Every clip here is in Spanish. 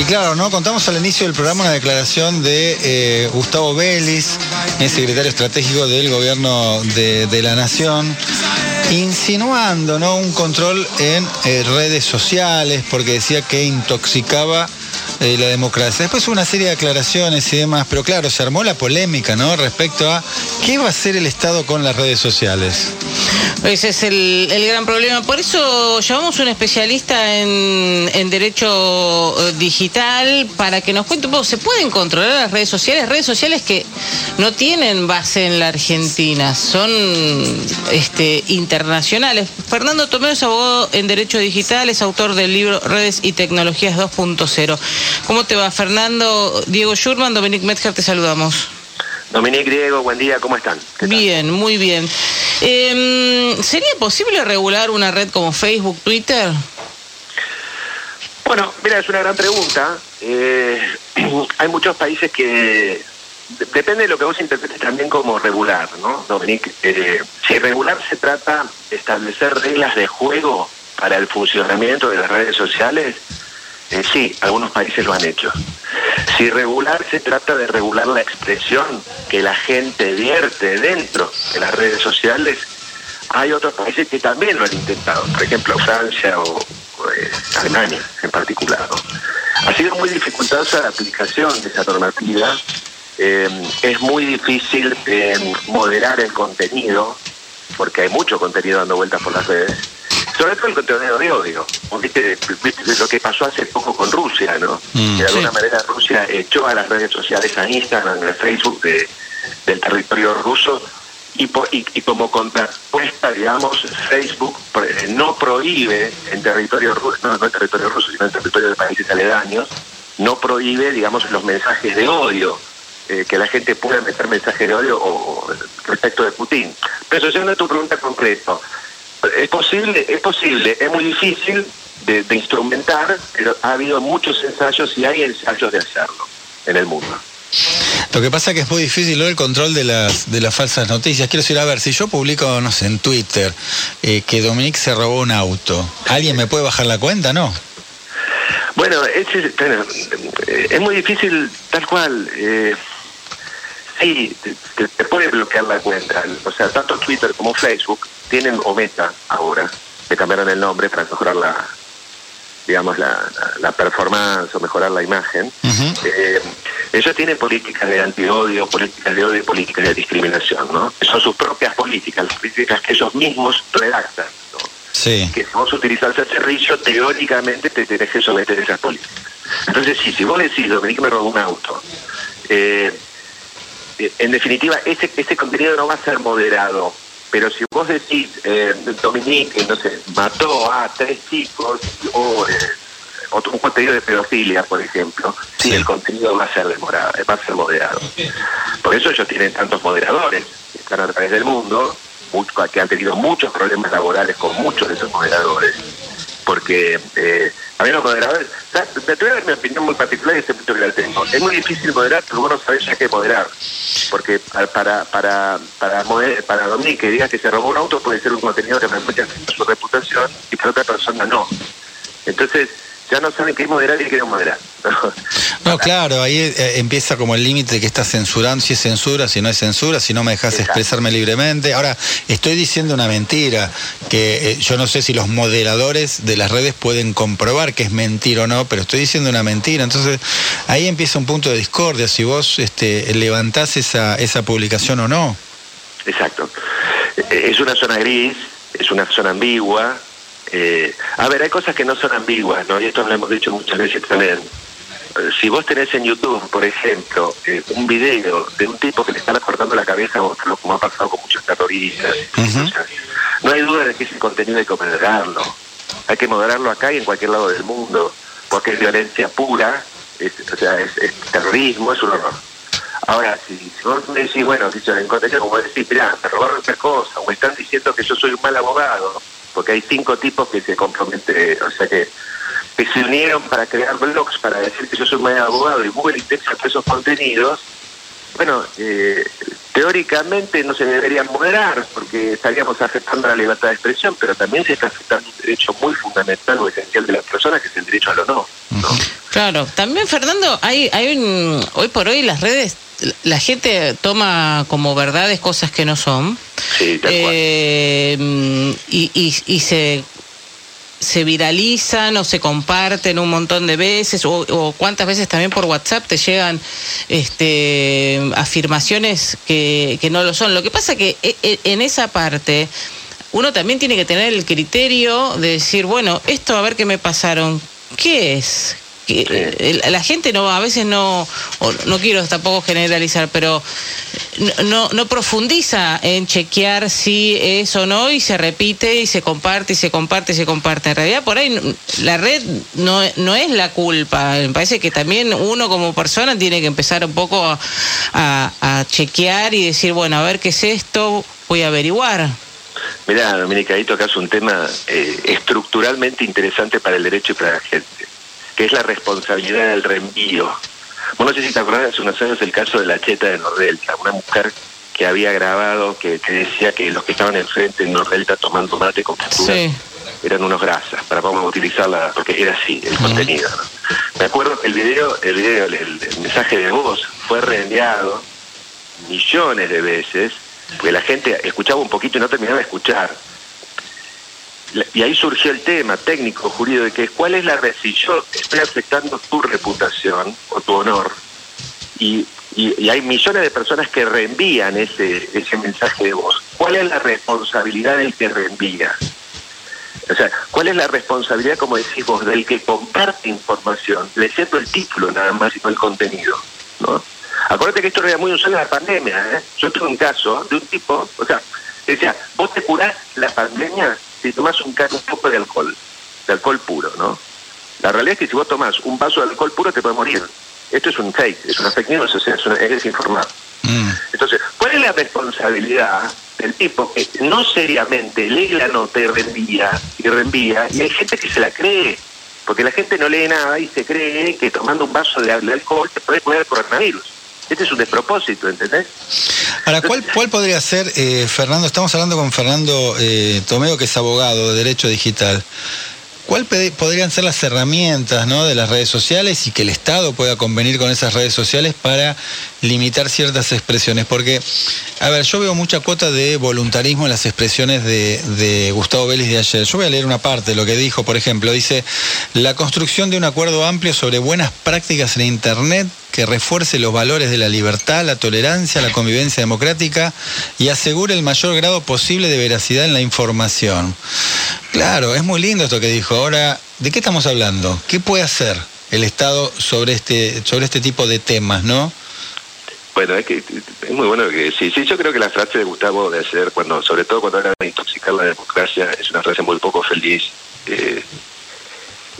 Y claro, ¿no? Contamos al inicio del programa una declaración de eh, Gustavo Vélez, el secretario estratégico del gobierno de, la Nación, insinuando ¿no? un control en eh, redes sociales porque decía que intoxicaba eh, la democracia. Después hubo una serie de aclaraciones y demás, pero claro, se armó la polémica, ¿no? Respecto a qué va a hacer el Estado con las redes sociales. Ese es el, el gran problema. Por eso llamamos a un especialista en, en derecho eh, digital para que nos cuente un poco, ¿se pueden controlar las redes sociales? Redes sociales que no tienen base en la Argentina, son este, internacionales. Fernando Tomeo es abogado en derecho digital, es autor del libro Redes y Tecnologías 2.0. ¿Cómo te va, Fernando? Diego Schurman, Dominic Metzger, te saludamos. Dominique Diego, buen día, ¿cómo están? Bien, muy bien. Eh, ¿Sería posible regular una red como Facebook, Twitter? Bueno, mira, es una gran pregunta. Eh, hay muchos países que de- depende de lo que vos interpretes también como regular, ¿no, Dominique? Eh, si regular se trata de establecer reglas de juego para el funcionamiento de las redes sociales, eh, sí, algunos países lo han hecho. Si regular se trata de regular la expresión que la gente vierte dentro de las redes sociales, hay otros países que también lo han intentado, por ejemplo Francia o, eh, Alemania en particular. Ha sido muy dificultosa la aplicación de esa normativa, eh, es muy difícil moderar el contenido, porque hay mucho contenido dando vueltas por las redes, sobre todo el contenido de odio. ¿Viste, viste lo que pasó hace poco con Rusia, ¿no? Mm, de alguna sí. manera Rusia echó a las redes sociales, a Instagram, a Facebook de- del territorio ruso y, y, y como contrapuesta, digamos, Facebook eh, no prohíbe en territorio ruso, no, no en territorio ruso, sino en territorio de países aledaños, no prohíbe, digamos, los mensajes de odio, eh, que la gente pueda meter mensajes de odio o, o respecto de Putin. Pero yendo a tu pregunta concreta, es posible, es posible, es muy difícil de, de instrumentar, pero ha habido muchos ensayos y hay ensayos de hacerlo en el mundo. Lo que pasa es que es muy difícil ¿no? el control de las, de las falsas noticias. Quiero decir, a ver, si yo publico, no sé, en Twitter eh, que Dominique se robó un auto, ¿alguien me puede bajar la cuenta? No. Bueno, eh, es muy difícil tal cual. eh, sí, te, te- puede bloquear la cuenta. O sea, tanto Twitter como Facebook tienen o Meta ahora, que cambiaron el nombre para mejorar la, digamos, la, la- la performance o mejorar la imagen. Ujú. Eh, ellos tienen políticas de antiodio, políticas de odio y políticas de discriminación, ¿no? Son sus propias políticas, las políticas que ellos mismos redactan, ¿no? Sí. que si vos utilizás servicio, teóricamente te tenés que someter a esas políticas. Entonces, sí, si vos decís, Dominique me robó un auto, eh, en definitiva, ese, ese contenido no va a ser moderado. Pero si vos decís, eh, Dominique, no sé, mató a tres chicos o eh, otro, un contenido de pedofilia, por ejemplo, sí, el contenido va a ser demorado, va a ser moderado. Por eso ellos tienen tantos moderadores que están a través del mundo, que han tenido muchos problemas laborales con muchos de esos moderadores. Porque eh, a mí los moderadores, o sea, te a dar mi opinión muy particular y ese punto que la tengo. Es muy difícil moderar, pero vos no sabés ya qué moderar. Porque para para para para, moder- para Dominique que diga que se robó un auto puede ser un contenido que perjudica su reputación y para otra persona no. Entonces ya no saben qué moderar y qué no moderar. No, claro, ahí eh, empieza como el límite de que estás censurando, si es censura, si no es censura, si no me dejas Exacto. expresarme libremente. Ahora, estoy diciendo una mentira, que eh, yo no sé si los moderadores de las redes pueden comprobar que es mentira o no, pero estoy diciendo una mentira. Entonces, ahí empieza un punto de discordia, si vos este, levantás esa, esa publicación o no. Exacto. Eh, Es una zona gris, es una zona ambigua. Eh, a ver, hay cosas que no son ambiguas, ¿no? Y esto lo hemos dicho muchas veces también. Eh, Si vos tenés en YouTube, por ejemplo, eh, un video de un tipo que le está cortando la cabeza como ha pasado con muchos terroristas, no hay duda de que ese contenido hay que moderarlo. Hay que moderarlo acá y en cualquier lado del mundo, porque es violencia pura, es, o sea, es, es terrorismo, es un horror. Ahora, si, si vos me decís, bueno, si en contenido como decís, mirá, me robaron esta cosa, o están diciendo que yo soy un mal abogado, porque hay cinco tipos que se comprometen, o sea, que, que se unieron para crear blogs para decir que yo soy un mal abogado y Google indexa esos contenidos, bueno, eh, teóricamente no se deberían moderar porque estaríamos afectando la libertad de expresión, pero también se está afectando un derecho muy fundamental o esencial de las personas, que es el derecho al honor. ¿no? Claro, también Fernando, hay, hay un, hoy por hoy las redes, la gente toma como verdades cosas que no son. Sí, tal cual. Eh, y, y, y se se viralizan o se comparten un montón de veces o, o, cuántas veces también por WhatsApp te llegan este afirmaciones que, que no lo son. Lo que pasa que e, e, en esa parte uno también tiene que tener el criterio de decir, bueno, esto a ver qué me pasaron, ¿qué es? Que la gente no a veces no no quiero tampoco generalizar pero no no profundiza en chequear si es o no y se repite y se comparte y se comparte y se comparte. En realidad por ahí la red no no es la culpa. Me parece que también uno como persona tiene que empezar un poco a, a, a chequear y decir bueno a ver qué es esto voy a averiguar. Mirá, Dominica, ahí tocas un tema eh, estructuralmente interesante para el derecho y para la gente que es la responsabilidad del reenvío. Bueno, no sé si te acordás hace unos años el caso de la cheta de Nordelta, una mujer que había grabado que, que decía que los que estaban enfrente en Nordelta tomando mate con sí. eran unos grasas, para vamos a utilizarla, porque era así el contenido. Me acuerdo el video, el video, el, el mensaje de voz fue reenviado millones de veces, porque la gente escuchaba un poquito y no terminaba de escuchar y ahí surgió el tema técnico, jurídico, de que cuál es la si yo estoy afectando tu reputación o tu honor, y, y, y, hay millones de personas que reenvían ese, ese mensaje de voz, ¿cuál es la responsabilidad del que reenvía? O sea, ¿cuál es la responsabilidad, como decís vos, del que comparte información, leyendo el título nada más y no el contenido? ¿no? Acuérdate que esto era muy usado en la pandemia. ¿eh? Yo tuve un caso de un tipo, o sea, decía, vos te curás la pandemia si tomás un, un poco de alcohol, de alcohol puro, ¿no? La realidad es que si vos tomás un vaso de alcohol puro te puedes morir. Esto es un fake, es una fake news, es, una, es desinformado. Mm. Entonces, ¿cuál es la responsabilidad del tipo que no seriamente lee la nota y reenvía, y reenvía, y hay gente que se la cree? Porque la gente no lee nada y se cree que tomando un vaso de, de alcohol te puede poner coronavirus. Este es un despropósito, ¿entendés? Ahora, ¿cuál, podría ser, eh, Fernando? Estamos hablando con Fernando eh, Tomeo, que es abogado de Derecho Digital. ¿Cuál podrían ser las herramientas ¿no? de las redes sociales y que el Estado pueda convenir con esas redes sociales para limitar ciertas expresiones? Porque, a ver, yo veo mucha cuota de voluntarismo en las expresiones de, de Gustavo Vélez de ayer. Yo voy a leer una parte de lo que dijo, por ejemplo. Dice, la construcción de un acuerdo amplio sobre buenas prácticas en Internet que refuerce los valores de la libertad, la tolerancia, la convivencia democrática y asegure el mayor grado posible de veracidad en la información. Claro, es muy lindo esto que dijo. Ahora, ¿de qué estamos hablando? ¿Qué puede hacer el Estado sobre este, sobre este tipo de temas, no? Bueno, es que es muy bueno que sí, sí, yo creo que la frase de Gustavo de ayer, cuando, sobre todo cuando habla de intoxicar la democracia, es una frase muy poco feliz. Eh,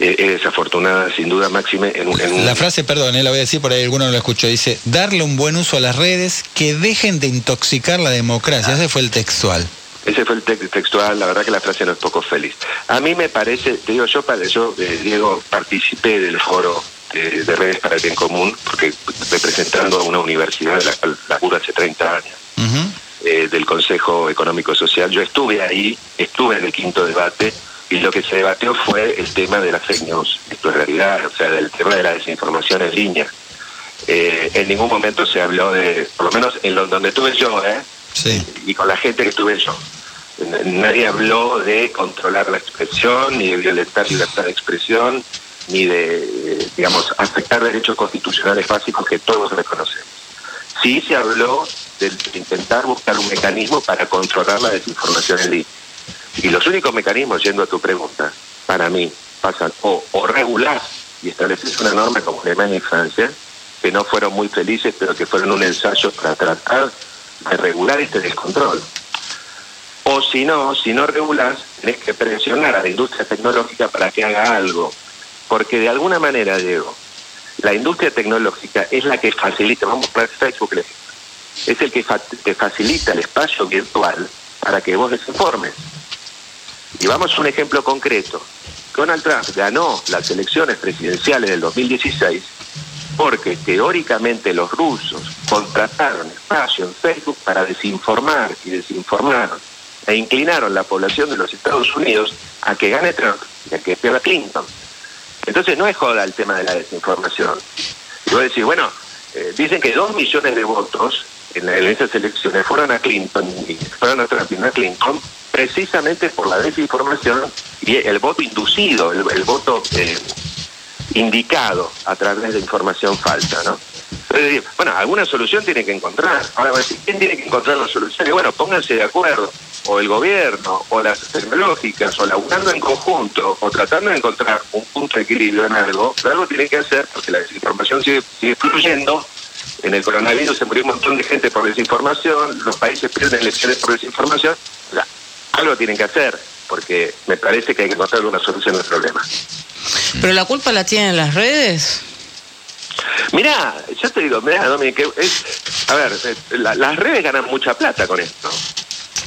es desafortunada, sin duda, Máxime. En, un, en un... La frase, perdón, eh, la voy a decir por ahí, alguno no lo escuchó, dice, darle un buen uso a las redes que dejen de intoxicar la democracia. Ah. Ese fue el textual. Ese fue el te textual, la verdad que la frase no es poco feliz. A mí me parece, te digo, yo, yo eh, Diego, participé del foro de, de, redes para el bien común, porque representando a una universidad de la cual laburo hace 30 años, uh -huh. eh, del Consejo Económico Social, yo estuve ahí, estuve en el quinto debate, y lo que se debatió fue el tema de las fake news, esto es realidad, o sea, del tema de la desinformación en línea. Eh, en ningún momento se habló de, por lo menos en lo, donde estuve yo, ¿eh? Sí. y con la gente que estuve yo. Nadie habló de controlar la expresión, ni de violentar libertad de expresión, ni de, digamos, afectar derechos constitucionales básicos que todos reconocemos. Sí se habló de intentar buscar un mecanismo para controlar la desinformación en línea. Y los únicos mecanismos, yendo a tu pregunta, para mí, pasan o, o regular y estableces una norma como Alemania y Francia, que no fueron muy felices, pero que fueron un ensayo para tratar de regular este descontrol. O si no, si no regulas, tenés que presionar a la industria tecnológica para que haga algo. Porque de alguna manera, Diego, la industria tecnológica es la que facilita, vamos a poner Facebook, es el que, fa que facilita el espacio virtual para que vos desinformes. Y vamos a un ejemplo concreto. Donald Trump ganó las elecciones presidenciales del 2016 porque teóricamente los rusos contrataron espacio en Facebook para desinformar y desinformaron e inclinaron la población de los Estados Unidos a que gane Trump y a que pierda Clinton. Entonces no es joda el tema de la desinformación. Y vos decís, bueno, eh, dicen que dos millones de votos en, esas elecciones fueron a Clinton, y fueron a a Clinton, precisamente por la desinformación y el voto inducido, el, voto eh, indicado a través de información falsa, ¿no? bueno, alguna solución tiene que encontrar. Ahora, ¿quién tiene que encontrar la solución? Y bueno, pónganse de acuerdo, o el gobierno, o las tecnológicas, o laburando en conjunto, o tratando de encontrar un punto de equilibrio en algo, pero algo tienen que hacer, porque la desinformación sigue, sigue fluyendo, en el coronavirus se murió un montón de gente por desinformación, los países pierden elecciones por desinformación, o sea, algo tienen que hacer, porque me parece que hay que encontrar una solución al problema. ¿Pero la culpa la tienen las redes? Mirá, yo te digo, mirá, Dominique, es, a ver, eh, las redes ganan mucha plata con esto.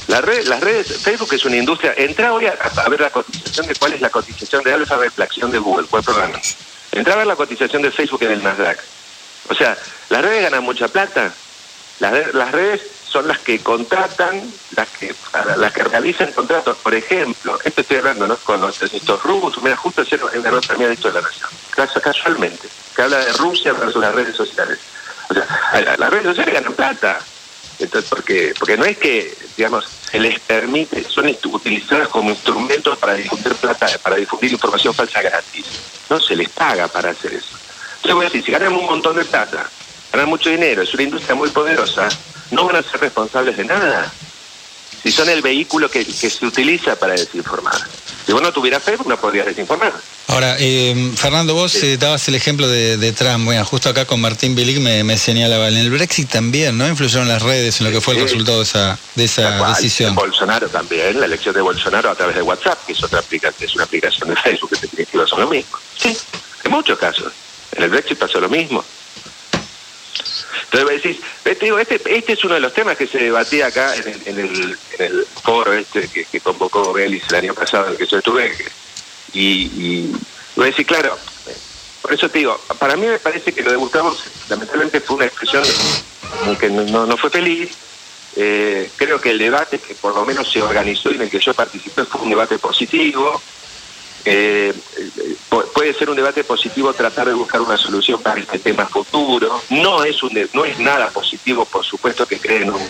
La red, las redes, Facebook es una industria. Entra hoy a, ver la cotización de cuál es la cotización de Alfa acción de Google, cuál programa. Entra a ver la cotización de Facebook en el Nasdaq. O sea, las redes ganan mucha plata. Las, redes son las que contratan, las que las que realizan contratos. Por ejemplo, esto estoy hablando ¿no? con los, estos rubros, mira, justo ayer en una nota mía de esto de la Nación, casualmente, que habla de Rusia versus las redes sociales. O sea, las redes sociales ganan plata. Entonces, porque, porque no es que, digamos, se les permite, son utilizadas como instrumentos para difundir plata, para difundir información falsa gratis. No se les paga para hacer eso. Entonces voy a decir, si ganan un montón de plata, ganan mucho dinero, es una industria muy poderosa, no van a ser responsables de nada. Si son el vehículo que, se utiliza para desinformar. Si vos no tuvieras Facebook, no podrías desinformar. Ahora, eh, Fernando, vos eh, dabas el ejemplo de, Trump. Bueno, justo acá con Martín Bilic me, señalaba. En el Brexit también, ¿no? Influyeron las redes en lo que fue el resultado de esa, de esa decisión. Bolsonaro también, la elección de Bolsonaro a través de WhatsApp, que es otra aplicación, es una aplicación de Facebook, que en definitiva son lo mismo. Sí, en muchos casos. En el Brexit pasó lo mismo. Entonces decís, este, este es uno de los temas que se debatía acá en el, en el, foro este que, convocó Belis el año pasado en el que yo estuve. Y, y voy a decir, claro, por eso te digo, para mí me parece que lo de Gustavo lamentablemente fue una expresión que no, no fue feliz. Eh, creo que el debate que por lo menos se organizó y en el que yo participé fue un debate positivo. Eh, puede ser un debate positivo tratar de buscar una solución para este tema futuro. No es un no es nada positivo, por supuesto, que creen un,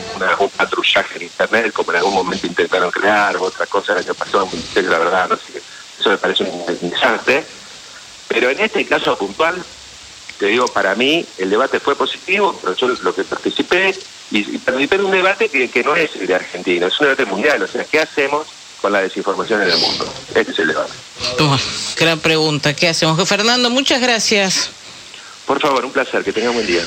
patrullaje en Internet, como en algún momento intentaron crear, otra cosa el año pasado, la verdad, no sé, eso me parece un. Pero en este caso puntual, te digo, para mí el debate fue positivo, pero yo lo que participé, y, participé en un debate que, que no es de Argentina, es un debate mundial, o sea, ¿qué hacemos con la desinformación en el mundo? Este es el debate. gran pregunta. ¿Qué hacemos? Fernando, muchas gracias. Por favor, un placer. Que tenga un buen día.